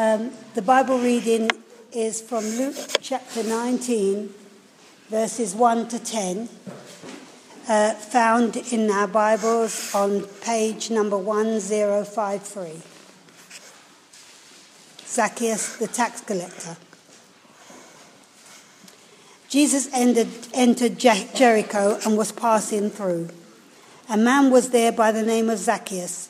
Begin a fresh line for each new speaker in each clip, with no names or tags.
Um, the Bible reading is from Luke chapter 19, verses 1 to 10, uh, found in our Bibles on page number 1053. Zacchaeus the tax collector. Jesus entered, entered Jericho and was passing through. A man was there by the name of Zacchaeus.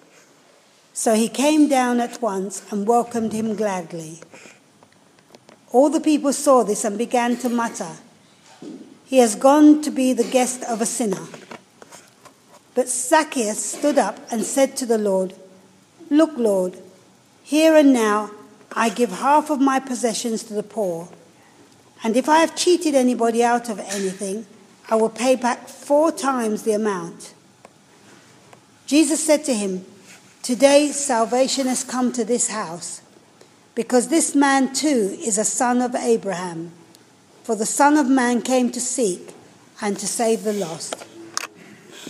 So he came down at once and welcomed him gladly. All the people saw this and began to mutter, He has gone to be the guest of a sinner. But Zacchaeus stood up and said to the Lord, Look, Lord, here and now I give half of my possessions to the poor. And if I have cheated anybody out of anything, I will pay back four times the amount. Jesus said to him, Today salvation has come to this house, because this man too is a son of Abraham. For the Son of Man came to seek and to save the lost.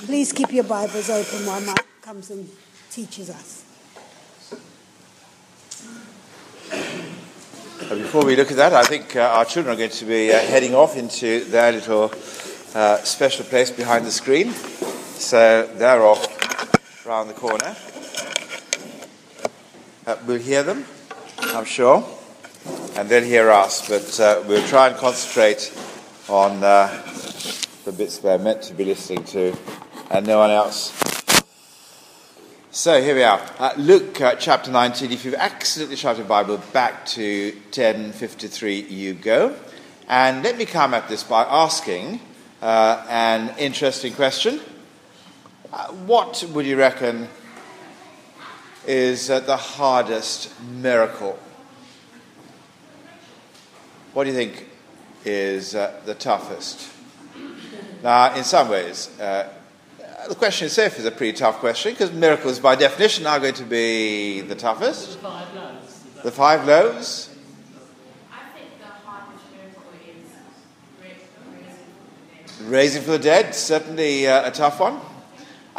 Please keep your Bibles open while Mike comes and teaches us.
Before we look at that, I think uh, our children are going to be uh, heading off into their little uh, special place behind the screen. So they're off around the corner. Uh, we'll hear them, I'm sure, and they'll hear us, but uh, we'll try and concentrate on uh, the bits they're meant to be listening to and no one else. So here we are. Uh, Luke uh, chapter 19. If you've accidentally shut your Bible back to 1053, you go. And let me come at this by asking uh, an interesting question. What would you reckon is uh, the hardest miracle? What do you think is uh, the toughest? Now, in some ways, the question itself is a pretty tough question because miracles, by definition, are going to be the toughest.
The five loaves.
The five loaves.
I think the hardest miracle is raising
Raising from the dead, certainly uh, a tough one.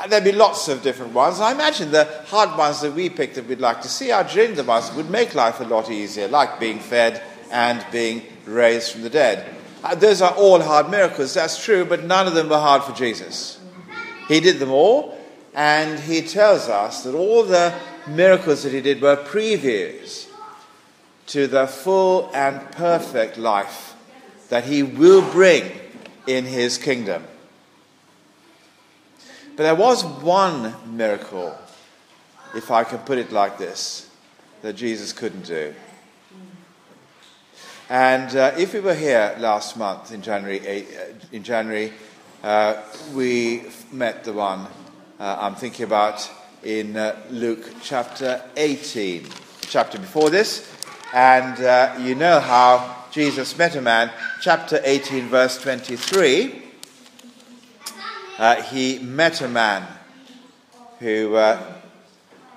There'd be lots of different ones. I imagine the hard ones that we picked that we'd like to see are the ones that would make life a lot easier, like being fed and being raised from the dead. Uh, those are all hard miracles, that's true, but none of them were hard for Jesus. He did them all, and he tells us that all the miracles that he did were previews to the full and perfect life that he will bring in his kingdom. But there was one miracle, if I can put it like this, that Jesus couldn't do. And uh, if we were here last month in January, uh, in January uh, we met the one uh, I'm thinking about in uh, Luke chapter 18, chapter before this. And uh, you know how Jesus met a man, chapter 18, verse 23. Uh, he met a man who uh,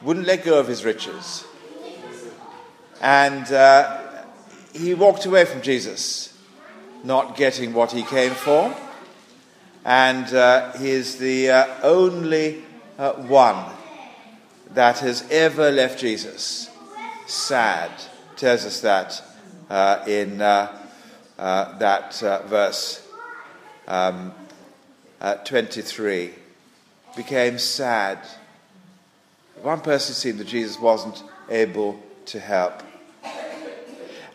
wouldn't let go of his riches. And he walked away from Jesus, not getting what he came for and uh, he is the uh, only uh, one that has ever left Jesus. Sad tells us that uh, in uh, uh, that verse um, 23. Became sad. One person seemed that Jesus wasn't able to help.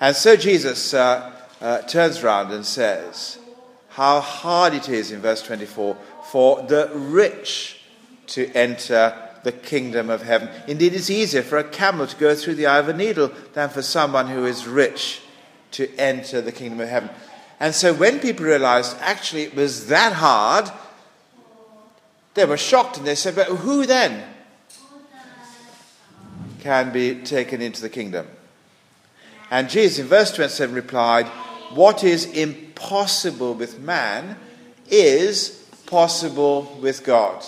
And so Jesus uh, uh, turns around and says, how hard it is in verse 24 for the rich to enter the kingdom of heaven. Indeed, it's easier for a camel to go through the eye of a needle than for someone who is rich to enter the kingdom of heaven. And so when people realized actually it was that hard, they were shocked and they said, But who then can be taken into the kingdom? And Jesus in verse 27 replied, What is impossible with man is possible with God.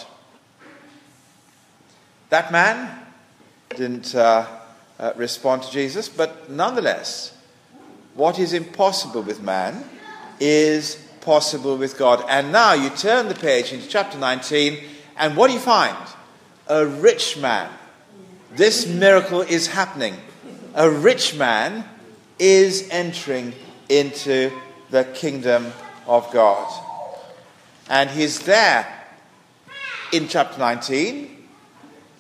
That man didn't uh, uh, respond to Jesus, but nonetheless, what is impossible with man is possible with God. And now you turn the page into chapter 19, and what do you find? A rich man. This miracle is happening. A rich man is entering into the kingdom of God. And he's there in chapter 19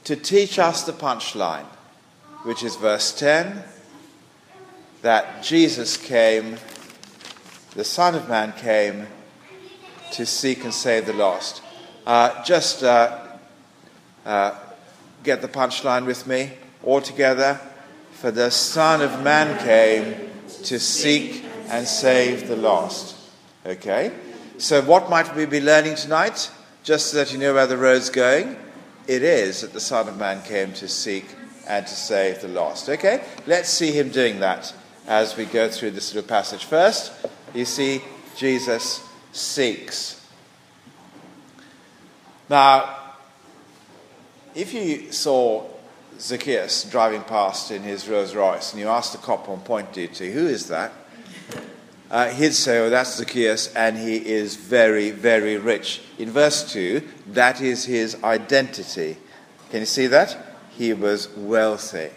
to teach us the punchline, which is verse 10 that Jesus came, the Son of Man came to seek and save the lost. Uh, just uh, uh, get the punchline with me all together. For the Son of Man came to seek and save the lost. Okay? So, what might we be learning tonight? Just so that you know where the road's going. It is that the Son of Man came to seek and to save the lost. Okay? Let's see him doing that as we go through this little passage. First, you see, Jesus seeks. Now, if you saw Zacchaeus driving past in his Rolls Royce and you asked the cop on point duty, who is that? Uh, he'd say, oh, that's Zacchaeus, and he is very, very rich. In verse 2, that is his identity. Can you see that? He was wealthy.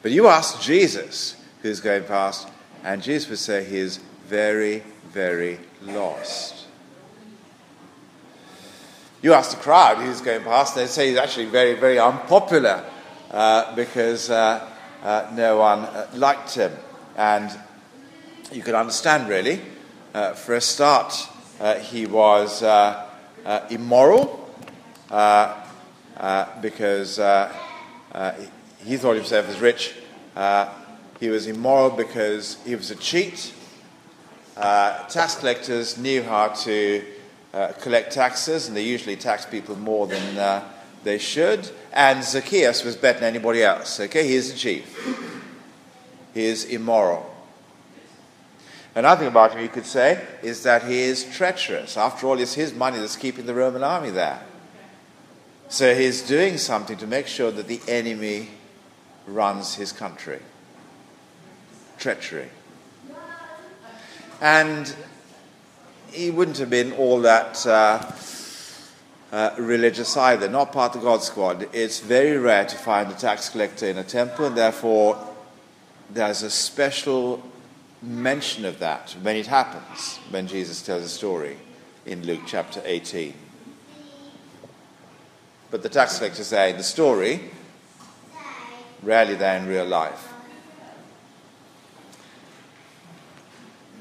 But you ask Jesus, who's going past, and Jesus would say he is very, very lost. You ask the crowd who's going past, they'd say he's actually very, very unpopular uh, because uh, uh, no one uh, liked him. And you can understand, really. Uh, for a start, uh, he was immoral because he thought himself as rich. he was immoral because he was a cheat. Tax collectors knew how to uh, collect taxes, and they usually tax people more than uh, they should. And Zacchaeus was better than anybody else. Okay, he is a chief. He is immoral. Another thing about him you could say is that he is treacherous. After all, it's his money that's keeping the Roman army there. So he's doing something to make sure that the enemy runs his country. Treachery. And he wouldn't have been all that uh, uh, religious either, not part of God's squad. It's very rare to find a tax collector in a temple, and therefore there's a special mention of that when it happens, when Jesus tells a story in Luke chapter 18. But the tax collectors there in the story, rarely there in real life.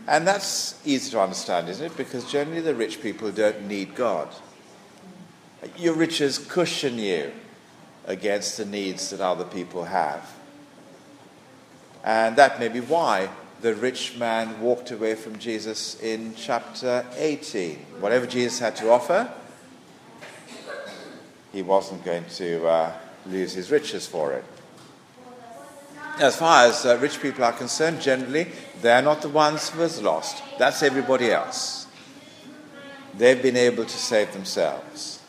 And that's easy to understand, isn't it? Because generally the rich people don't need God. Your riches cushion you against the needs that other people have. And that may be why the rich man walked away from Jesus in chapter 18. Whatever Jesus had to offer, he wasn't going to uh, lose his riches for it. As far as uh, rich people are concerned, generally, they're not the ones who has lost. That's everybody else. They've been able to save themselves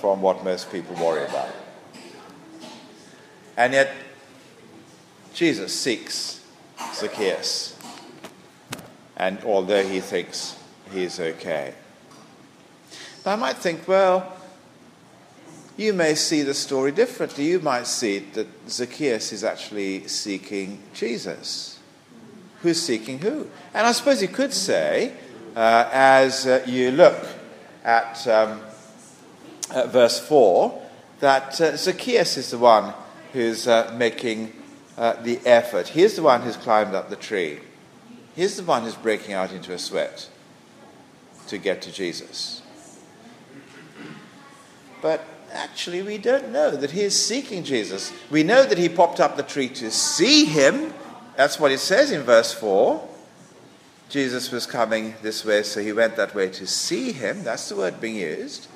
from what most people worry about. And yet, Jesus seeks Zacchaeus. And although he thinks he's okay. I might think, well, you may see the story differently. You might see that Zacchaeus is actually seeking Jesus. Who's seeking who? And I suppose you could say, uh, as uh, you look at, um, at, verse 4, that uh, Zacchaeus is the one who's uh, making uh, the effort. He's the one who's climbed up the tree. He's the one who's breaking out into a sweat to get to Jesus. But actually, we don't know that he is seeking Jesus. We know that he popped up the tree to see him. That's what it says in verse 4. Jesus was coming this way, so he went that way to see him. That's the word being used.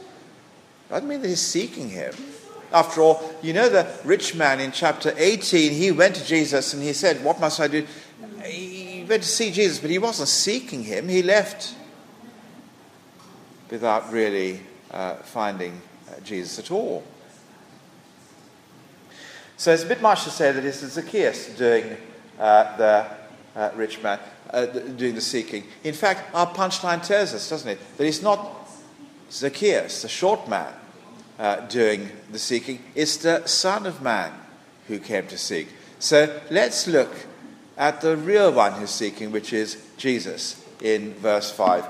Doesn't mean that he's seeking him. After all, you know the rich man in chapter 18, he went to Jesus and he said, What must I do? He went to see Jesus, but he wasn't seeking him. He left without really uh, finding Jesus at all. So it's a bit much to say that it's Zacchaeus doing uh, the uh, rich man, uh, doing the seeking. In fact, our punchline tells us, doesn't it, that it's not Zacchaeus, the short man, uh, doing the seeking. It's the Son of Man who came to seek. So let's look at the real one who's seeking, which is Jesus, in verse 5.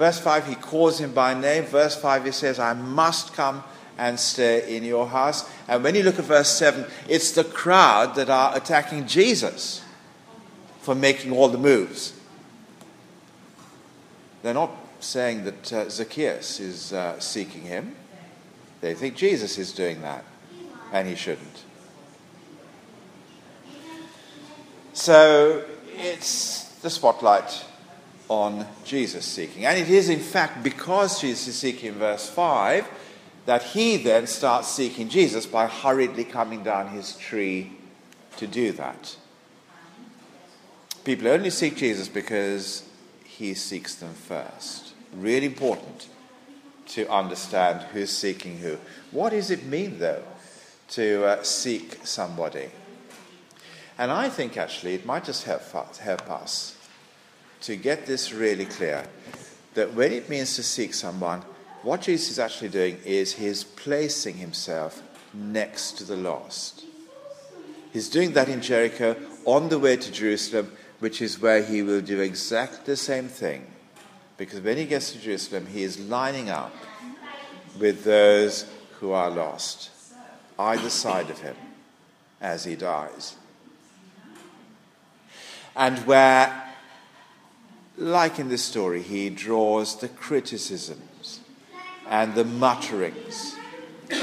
Verse 5, he calls him by name. Verse 5, he says, I must come and stay in your house. And when you look at verse 7, it's the crowd that are attacking Jesus for making all the moves. They're not saying that uh, Zacchaeus is uh, seeking him. They think Jesus is doing that, and he shouldn't. So it's the spotlight on Jesus seeking. And it is, in fact, because Jesus is seeking in verse 5 that he then starts seeking Jesus by hurriedly coming down his tree to do that. People only seek Jesus because he seeks them first. Really important to understand who's seeking who. What does it mean, though, to uh, seek somebody? And I think actually it might just help, help us to get this really clear that when it means to seek someone, what Jesus is actually doing is he's placing himself next to the lost. He's doing that in Jericho on the way to Jerusalem, which is where he will do exactly the same thing. Because when he gets to Jerusalem, he is lining up with those who are lost, either side of him, as he dies and where, like in this story, he draws the criticisms and the mutterings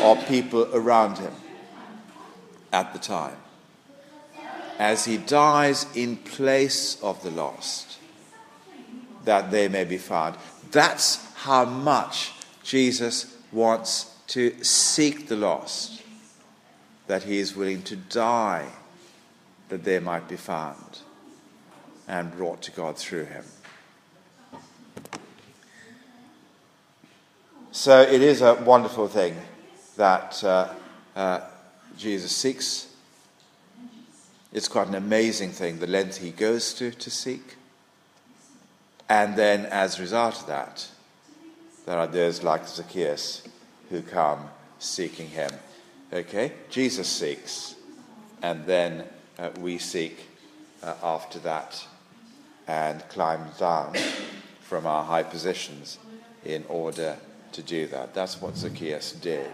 of people around him at the time as he dies in place of the lost, that they may be found. That's how much Jesus wants to seek the lost, that he is willing to die that they might be found and brought to God through him. So it is a wonderful thing that uh, uh, Jesus seeks. It's quite an amazing thing, the length he goes to to seek. And then, as a result of that, there are those like Zacchaeus who come seeking him. Okay? Jesus seeks, and then uh, we seek uh, after that and climb down from our high positions in order to do that. That's what Zacchaeus did.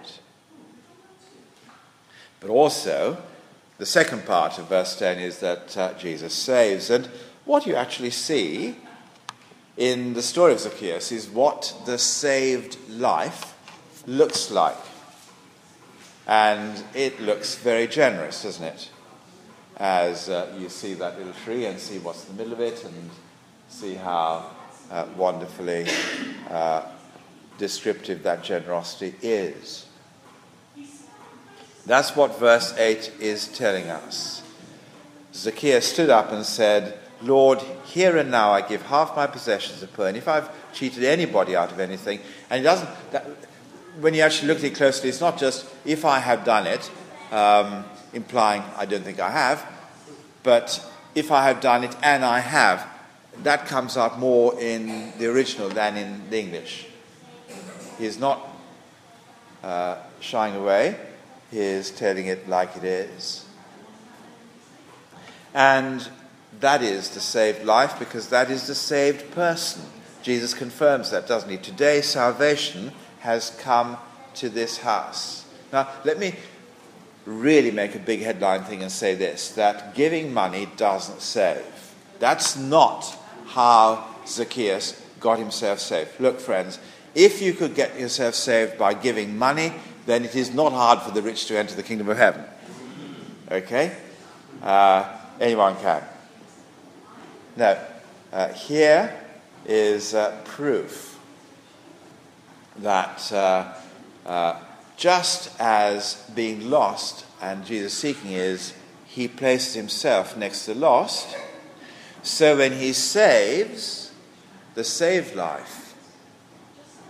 But also, the second part of verse 10 is that uh, Jesus saves. And what you actually see in the story of Zacchaeus is what the saved life looks like. And it looks very generous, doesn't it? as uh, you see that little tree and see what's in the middle of it and see how uh, wonderfully uh, descriptive that generosity is. That's what verse 8 is telling us. Zacchaeus stood up and said, Lord, here and now I give half my possessions to poor. And if I've cheated anybody out of anything, and it doesn't, that, when you actually look at it closely, it's not just if I have done it, um, implying I don't think I have, but if I have done it and I have, that comes out more in the original than in the English. He is not uh, shying away, he is telling it like it is. And that is the saved life because that is the saved person. Jesus confirms that, doesn't he? Today, salvation has come to this house. Now, let me really make a big headline thing and say this that giving money doesn't save. That's not how Zacchaeus got himself saved. Look, friends, if you could get yourself saved by giving money, then it is not hard for the rich to enter the kingdom of heaven. Okay? Uh, anyone can. Now, uh, here is uh, proof that uh, uh, just as being lost and Jesus seeking is, he places himself next to lost. So when he saves, the saved life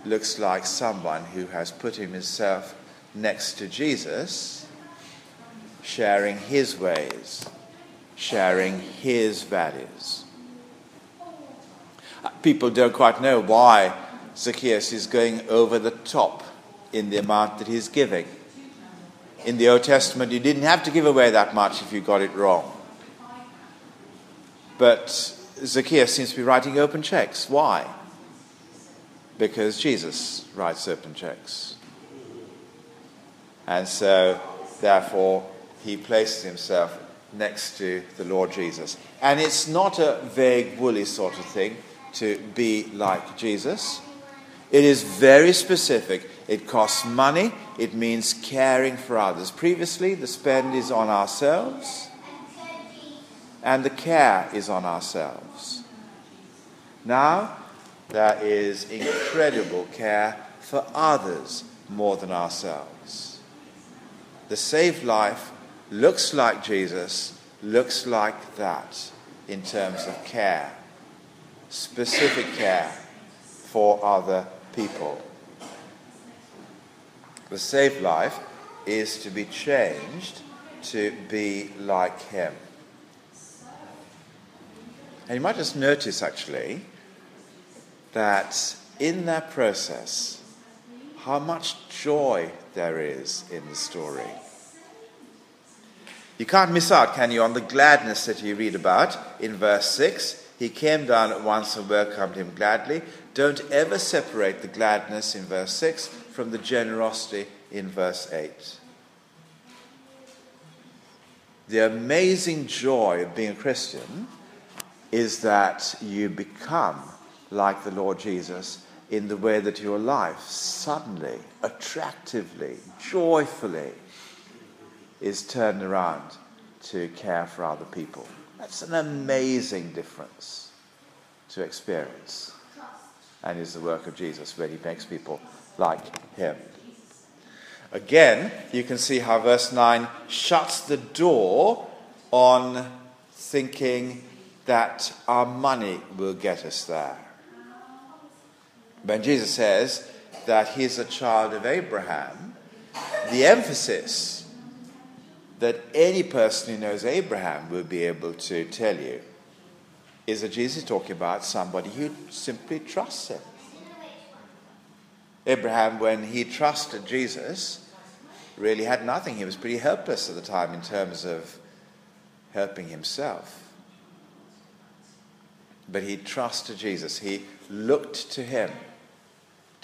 looks like someone who has put himself next to Jesus, sharing his ways, sharing his values. Uh, people don't quite know why Zacchaeus is going over the top in the amount that he's giving. In the Old Testament, you didn't have to give away that much if you got it wrong. But Zacchaeus seems to be writing open checks. Why? Because Jesus writes open checks. And so, therefore, he places himself next to the Lord Jesus. And it's not a vague, woolly sort of thing to be like Jesus. It is very specific. It costs money. It means caring for others. Previously, the spend is on ourselves, and the care is on ourselves. Now, there is incredible care for others more than ourselves. The saved life looks like Jesus, looks like that in terms of care, specific care for other people. The saved life is to be changed to be like Him. And you might just notice actually that in that process, how much joy there is in the story. You can't miss out, can you, on the gladness that you read about in verse 6. He came down at once and welcomed him gladly. Don't ever separate the gladness in verse 6 from the generosity in verse 8. The amazing joy of being a Christian is that you become like the Lord Jesus in the way that your life suddenly, attractively, joyfully is turned around to care for other people. That's an amazing difference to experience. And is the work of Jesus when he makes people like him. Again, you can see how verse 9 shuts the door on thinking that our money will get us there. When Jesus says that he's a child of Abraham, the emphasis that any person who knows Abraham will be able to tell you is that Jesus is talking about somebody who simply trusts him. Abraham, when he trusted Jesus, really had nothing. He was pretty helpless at the time in terms of helping himself. But he trusted Jesus. He looked to him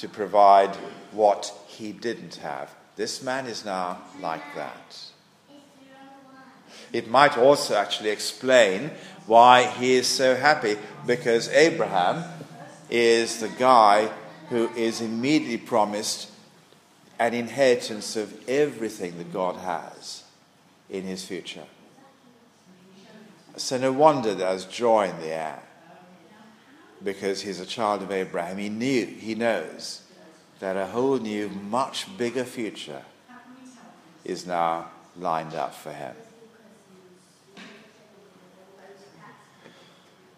to provide what he didn't have. This man is now like that. It might also actually explain why he is so happy because Abraham is the guy who is immediately promised an inheritance of everything that God has in his future. So, no wonder there's joy in the air because he's a child of Abraham. He knew, he knows that a whole new, much bigger future is now lined up for him.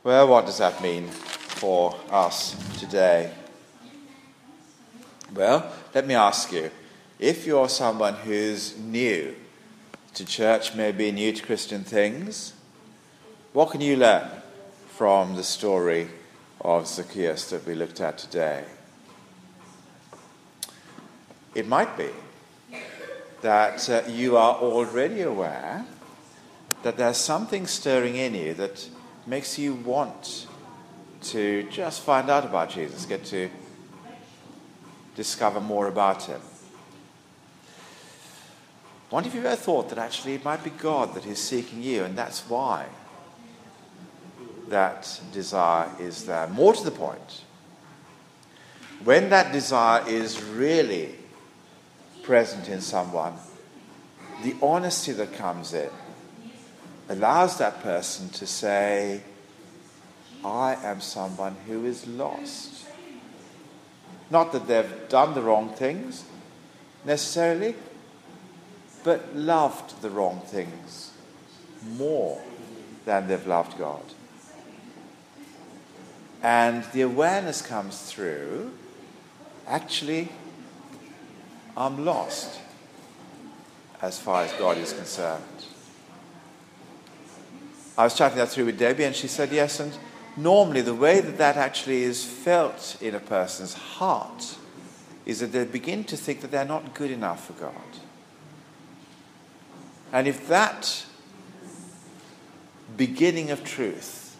Well, what does that mean for us today? Well, let me ask you if you're someone who's new to church, maybe new to Christian things, what can you learn from the story of Zacchaeus that we looked at today? It might be that uh, you are already aware that there's something stirring in you that makes you want to just find out about Jesus, get to discover more about him. What if you ever thought that actually it might be God that is seeking you, and that's why that desire is there? More to the point, when that desire is really present in someone, the honesty that comes in allows that person to say, I am someone who is lost. Not that they've done the wrong things, necessarily, but loved the wrong things more than they've loved God. And the awareness comes through actually, I'm lost as far as God is concerned. I was chatting that through with Debbie, and she said, Yes, and normally the way that that actually is felt in a person's heart is that they begin to think that they're not good enough for God. And if that beginning of truth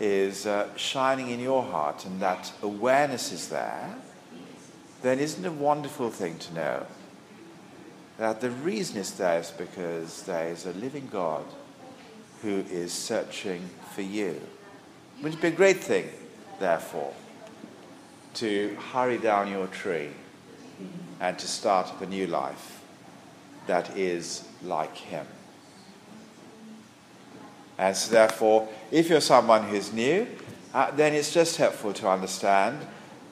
is uh, shining in your heart and that awareness is there, then isn't it a wonderful thing to know that the reason it's there is because there is a living God who is searching for you? Which would be a great thing, therefore, to hurry down your tree and to start up a new life that is like Him. And so, therefore, if you're someone who's new, uh, then it's just helpful to understand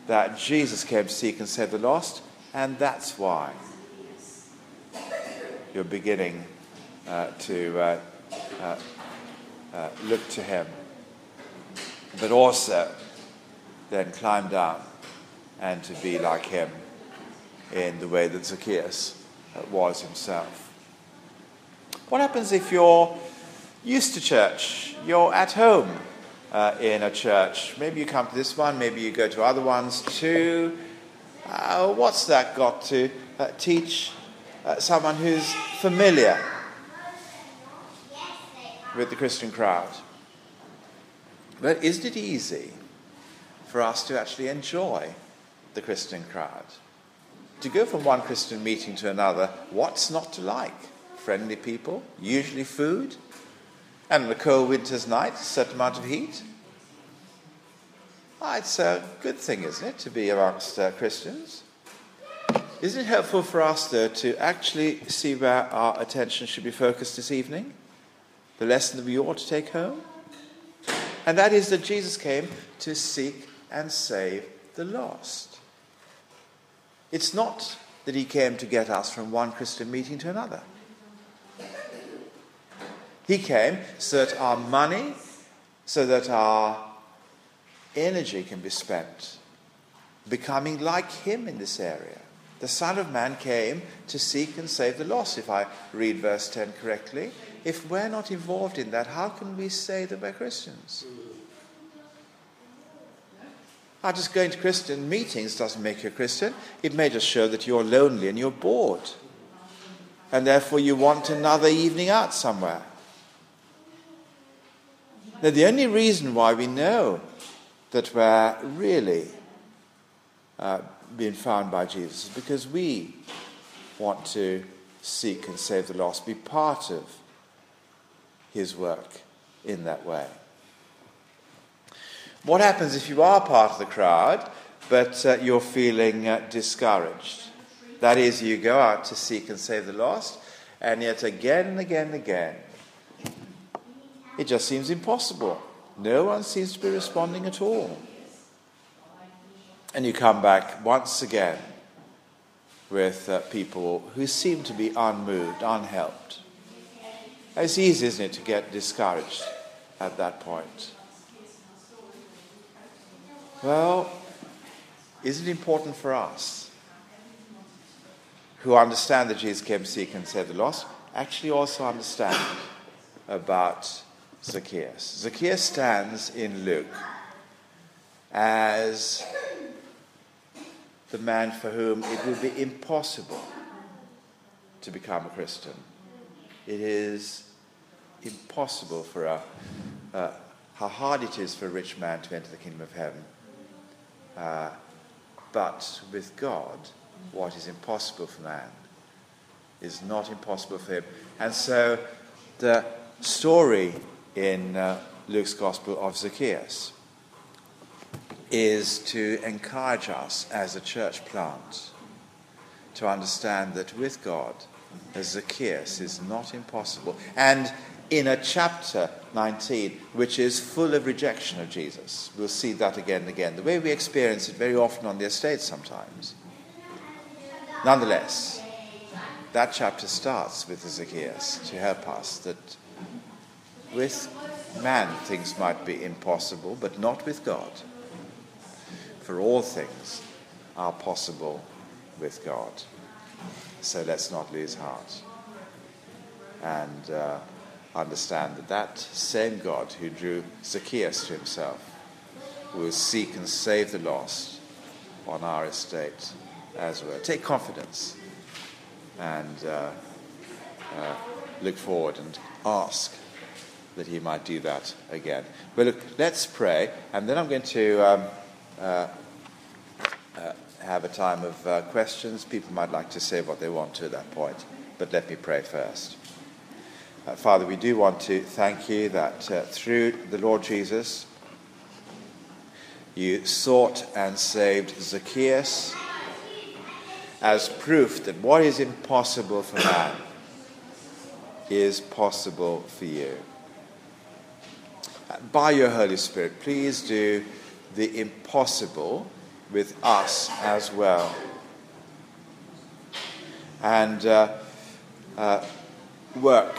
that Jesus came to seek and save the lost, and that's why you're beginning uh, to uh, uh, uh look to Him. But also, then climb down and to be like Him in the way that Zacchaeus uh, was himself. What happens if you're used to church. You're at home uh, in a church. Maybe you come to this one, maybe you go to other ones too. Uh, what's that got to uh, teach uh, someone who's familiar with the Christian crowd? But isn't it easy for us to actually enjoy the Christian crowd? To go from one Christian meeting to another, what's not to like? Friendly people, usually food, and on a cold winter's night, a certain amount of heat. Ah, it's a good thing, isn't it, to be amongst uh, Christians? Isn't it helpful for us, though, to actually see where our attention should be focused this evening? The lesson that we ought to take home? And that is that Jesus came to seek and save the lost. It's not that he came to get us from one Christian meeting to another. He came so that our money, so that our energy can be spent becoming like Him in this area. The Son of Man came to seek and save the lost, if I read verse 10 correctly. If we're not involved in that, how can we say that we're Christians? Just going to Christian meetings doesn't make you a Christian. It may just show that you're lonely and you're bored. And therefore, you want another evening out somewhere. Now, the only reason why we know that we're really uh, being found by Jesus is because we want to seek and save the lost, be part of his work in that way. What happens if you are part of the crowd, but uh, you're feeling uh, discouraged? That is, you go out to seek and save the lost, and yet again and again and again, it just seems impossible. No one seems to be responding at all. And you come back once again with uh, people who seem to be unmoved, unhelped. It's easy, isn't it, to get discouraged at that point? Well, is it important for us who understand that Jesus came to seek and save the lost, actually also understand about Zacchaeus. Zacchaeus stands in Luke as the man for whom it would be impossible to become a Christian. It is impossible for a, uh, how hard it is for a rich man to enter the kingdom of heaven. Uh, but with God, what is impossible for man is not impossible for him. And so the story in uh, Luke's Gospel of Zacchaeus is to encourage us as a church plant to understand that with God, as Zacchaeus is not impossible. And in a chapter 19, which is full of rejection of Jesus, we'll see that again and again. The way we experience it very often on the estate sometimes. Nonetheless, that chapter starts with Zacchaeus to help us that with man things might be impossible, but not with God. For all things are possible with God. So let's not lose heart and uh, understand that that same God who drew Zacchaeus to himself will seek and save the lost on our estate as well. Take confidence and uh, uh, look forward and ask that he might do that again. But look, let's pray, and then I'm going to um, uh, uh, have a time of uh, questions. People might like to say what they want to at that point, but let me pray first. Uh, Father, we do want to thank you that uh, through the Lord Jesus, you sought and saved Zacchaeus as proof that what is impossible for man is possible for you. By your Holy Spirit, please do the impossible with us as well. And uh, uh, work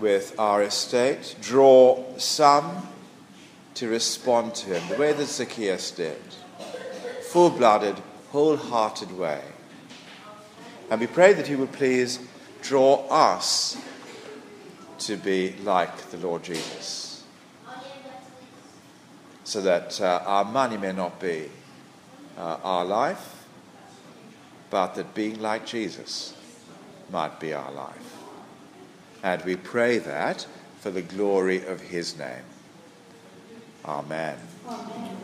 with our estate, draw some to respond to him the way that Zacchaeus did full blooded, wholehearted way. And we pray that He would please draw us to be like the Lord Jesus. So that uh, our money may not be uh, our life, but that being like Jesus might be our life. And we pray that for the glory of His name. Amen. Amen.